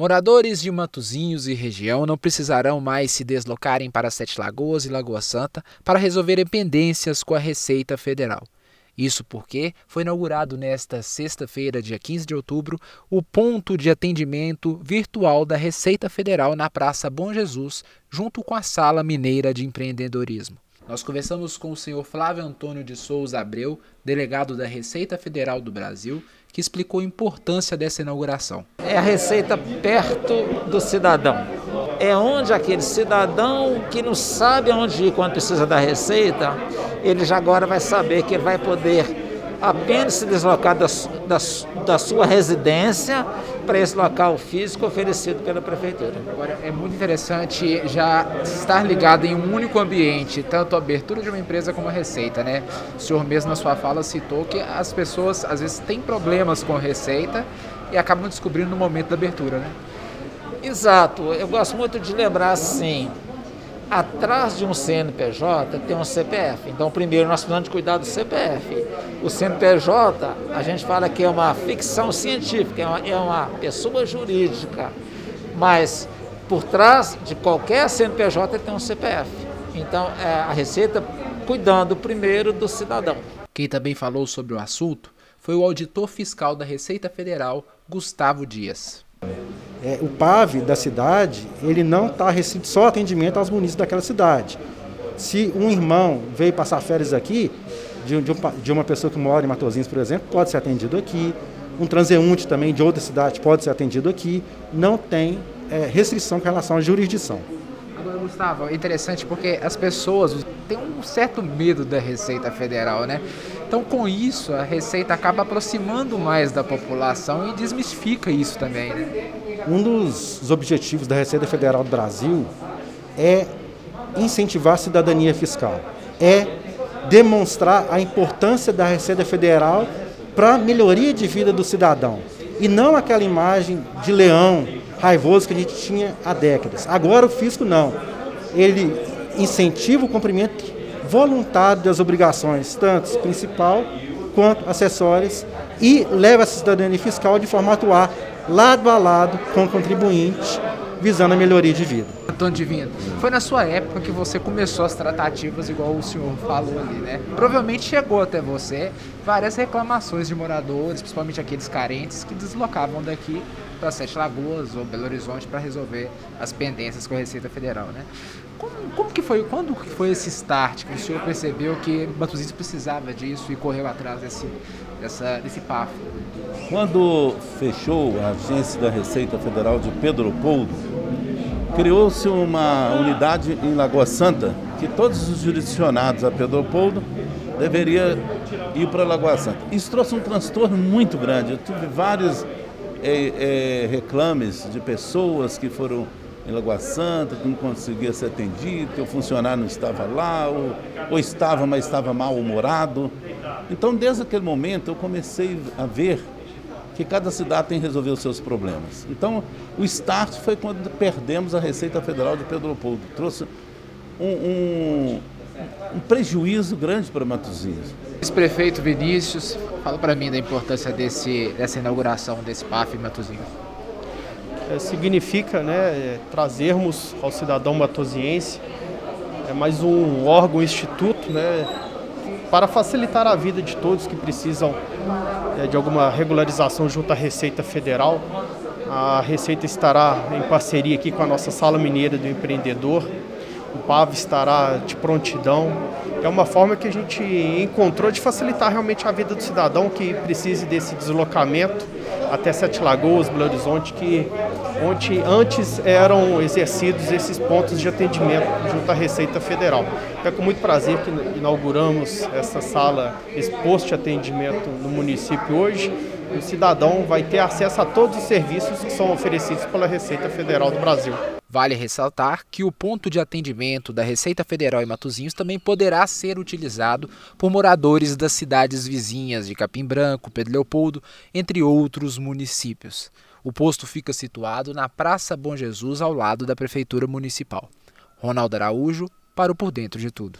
Moradores de Matozinhos e região não precisarão mais se deslocarem para Sete Lagoas e Lagoa Santa para resolverem pendências com a Receita Federal. Isso porque foi inaugurado nesta sexta-feira, dia 15 de outubro, o ponto de atendimento virtual da Receita Federal na Praça Bom Jesus, junto com a Sala Mineira de Empreendedorismo. Nós conversamos com o senhor Flávio Antônio de Souza Abreu, delegado da Receita Federal do Brasil, que explicou a importância dessa inauguração. É a Receita perto do cidadão. É onde aquele cidadão que não sabe aonde ir quando precisa da Receita, ele já agora vai saber que ele vai poder apenas se deslocar da, da, da sua residência para esse local físico oferecido pela prefeitura. Agora, é muito interessante já estar ligado em um único ambiente, tanto a abertura de uma empresa como a receita, né? O senhor mesmo na sua fala citou que as pessoas às vezes têm problemas com a receita e acabam descobrindo no momento da abertura, né? Exato. Eu gosto muito de lembrar assim, atrás de um CNPJ tem um CPF. Então, primeiro nós precisamos de cuidar do CPF. O CNPJ, a gente fala que é uma ficção científica, é uma, é uma pessoa jurídica, mas por trás de qualquer CNPJ tem um CPF. Então, é a Receita cuidando primeiro do cidadão. Quem também falou sobre o assunto foi o auditor fiscal da Receita Federal, Gustavo Dias. É, o PAV da cidade, ele não está restrito só atendimento aos munícipes daquela cidade. Se um irmão veio passar férias aqui, de, de, de uma pessoa que mora em Matozinhos, por exemplo, pode ser atendido aqui. Um transeunte também de outra cidade pode ser atendido aqui. Não tem é, restrição com relação à jurisdição. Agora, Gustavo, é interessante porque as pessoas têm um certo medo da Receita Federal, né? Então, com isso, a Receita acaba aproximando mais da população e desmistifica isso também, né? Um dos objetivos da Receita Federal do Brasil é incentivar a cidadania fiscal, é demonstrar a importância da Receita Federal para a melhoria de vida do cidadão e não aquela imagem de leão raivoso que a gente tinha há décadas. Agora o fisco não. Ele incentiva o cumprimento voluntário das obrigações, tanto principal quanto acessórias, e leva a cidadania fiscal de forma a atuar lado a lado com o contribuinte, visando a melhoria de vida. Antônio Divino, foi na sua época que você começou as tratativas, igual o senhor falou ali, né? Provavelmente chegou até você várias reclamações de moradores, principalmente aqueles carentes, que deslocavam daqui para Sete Lagoas ou Belo Horizonte para resolver as pendências com a Receita Federal, né? Como, como, que foi, quando que foi esse start que o senhor percebeu que Matosinhos precisava disso e correu atrás desse, dessa, desse PAF? Quando fechou a agência da Receita Federal de Pedro Leopoldo, criou-se uma unidade em Lagoa Santa que todos os jurisdicionados a Pedro Leopoldo deveria ir para Lagoa Santa. Isso trouxe um transtorno muito grande. Eu tive vários é, é, reclames de pessoas que foram em Lagoa Santa, que não conseguia ser atendido, que o funcionário não estava lá, ou, ou estava, mas estava mal-humorado. Então, desde aquele momento, eu comecei a ver que cada cidade tem que resolver os seus problemas. Então, o start foi quando perdemos a Receita Federal de Pedro Leopoldo. Trouxe um, um, um prejuízo grande para Matosinhos. Ex-prefeito Vinícius, fala para mim da importância desse, dessa inauguração desse PAF em Matosinhos. É, significa né, é, trazermos ao cidadão matosiense é mais um órgão, um instituto, né, para facilitar a vida de todos que precisam é, de alguma regularização junto à Receita Federal. A Receita estará em parceria aqui com a nossa Sala Mineira do Empreendedor. O PAV estará de prontidão é uma forma que a gente encontrou de facilitar realmente a vida do cidadão que precise desse deslocamento até Sete Lagoas, Belo Horizonte, que onde antes eram exercidos esses pontos de atendimento junto à Receita Federal. É com muito prazer que inauguramos essa sala, esse posto de atendimento no município hoje. O cidadão vai ter acesso a todos os serviços que são oferecidos pela Receita Federal do Brasil. Vale ressaltar que o ponto de atendimento da Receita Federal em Matozinhos também poderá ser utilizado por moradores das cidades vizinhas de Capim Branco, Pedro Leopoldo, entre outros municípios. O posto fica situado na Praça Bom Jesus, ao lado da Prefeitura Municipal. Ronaldo Araújo, para o Por Dentro de Tudo.